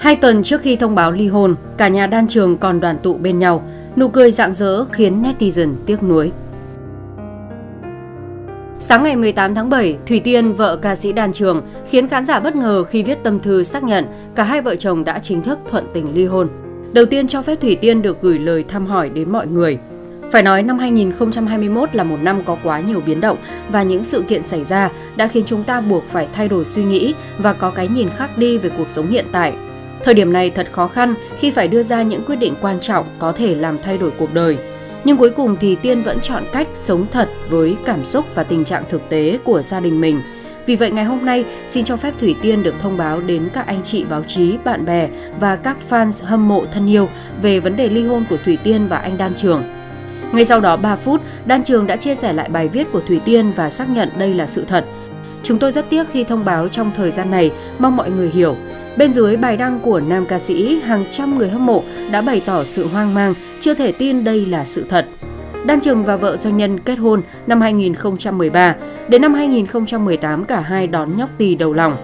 Hai tuần trước khi thông báo ly hôn, cả nhà đan trường còn đoàn tụ bên nhau, nụ cười rạng rỡ khiến netizen tiếc nuối. Sáng ngày 18 tháng 7, Thủy Tiên, vợ ca sĩ đan trường, khiến khán giả bất ngờ khi viết tâm thư xác nhận cả hai vợ chồng đã chính thức thuận tình ly hôn. Đầu tiên cho phép Thủy Tiên được gửi lời thăm hỏi đến mọi người. Phải nói năm 2021 là một năm có quá nhiều biến động và những sự kiện xảy ra đã khiến chúng ta buộc phải thay đổi suy nghĩ và có cái nhìn khác đi về cuộc sống hiện tại. Thời điểm này thật khó khăn khi phải đưa ra những quyết định quan trọng có thể làm thay đổi cuộc đời. Nhưng cuối cùng thì Tiên vẫn chọn cách sống thật với cảm xúc và tình trạng thực tế của gia đình mình. Vì vậy ngày hôm nay xin cho phép Thủy Tiên được thông báo đến các anh chị báo chí, bạn bè và các fans hâm mộ thân yêu về vấn đề ly hôn của Thủy Tiên và anh Đan Trường. Ngay sau đó 3 phút, Đan Trường đã chia sẻ lại bài viết của Thủy Tiên và xác nhận đây là sự thật. Chúng tôi rất tiếc khi thông báo trong thời gian này, mong mọi người hiểu. Bên dưới bài đăng của nam ca sĩ, hàng trăm người hâm mộ đã bày tỏ sự hoang mang, chưa thể tin đây là sự thật. Đan Trường và vợ doanh nhân kết hôn năm 2013, đến năm 2018 cả hai đón nhóc tỳ đầu lòng.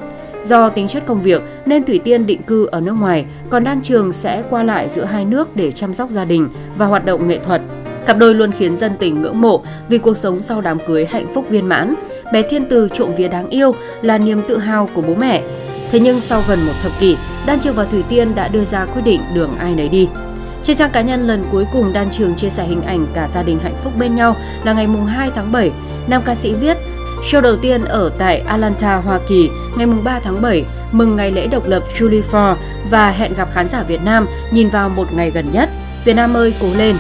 Do tính chất công việc nên Thủy Tiên định cư ở nước ngoài, còn Đan Trường sẽ qua lại giữa hai nước để chăm sóc gia đình và hoạt động nghệ thuật. Cặp đôi luôn khiến dân tình ngưỡng mộ vì cuộc sống sau đám cưới hạnh phúc viên mãn. Bé Thiên Từ trộm vía đáng yêu là niềm tự hào của bố mẹ. Thế nhưng sau gần một thập kỷ, Đan Trường và Thủy Tiên đã đưa ra quyết định đường ai nấy đi. Trên trang cá nhân lần cuối cùng Đan Trường chia sẻ hình ảnh cả gia đình hạnh phúc bên nhau là ngày 2 tháng 7. Nam ca sĩ viết, show đầu tiên ở tại Atlanta, Hoa Kỳ ngày 3 tháng 7, mừng ngày lễ độc lập Julie Ford và hẹn gặp khán giả Việt Nam nhìn vào một ngày gần nhất. Việt Nam ơi cố lên,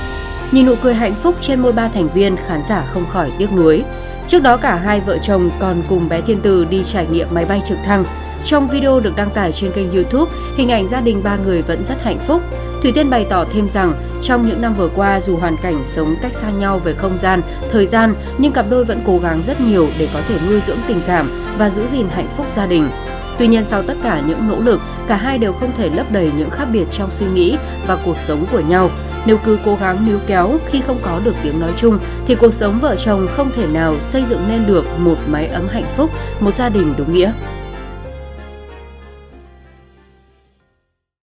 Nhìn nụ cười hạnh phúc trên môi ba thành viên, khán giả không khỏi tiếc nuối. Trước đó cả hai vợ chồng còn cùng bé Thiên Từ đi trải nghiệm máy bay trực thăng. Trong video được đăng tải trên kênh YouTube, hình ảnh gia đình ba người vẫn rất hạnh phúc. Thủy Tiên bày tỏ thêm rằng trong những năm vừa qua dù hoàn cảnh sống cách xa nhau về không gian, thời gian nhưng cặp đôi vẫn cố gắng rất nhiều để có thể nuôi dưỡng tình cảm và giữ gìn hạnh phúc gia đình. Tuy nhiên sau tất cả những nỗ lực, cả hai đều không thể lấp đầy những khác biệt trong suy nghĩ và cuộc sống của nhau. Nếu cứ cố gắng níu kéo khi không có được tiếng nói chung thì cuộc sống vợ chồng không thể nào xây dựng nên được một mái ấm hạnh phúc, một gia đình đúng nghĩa.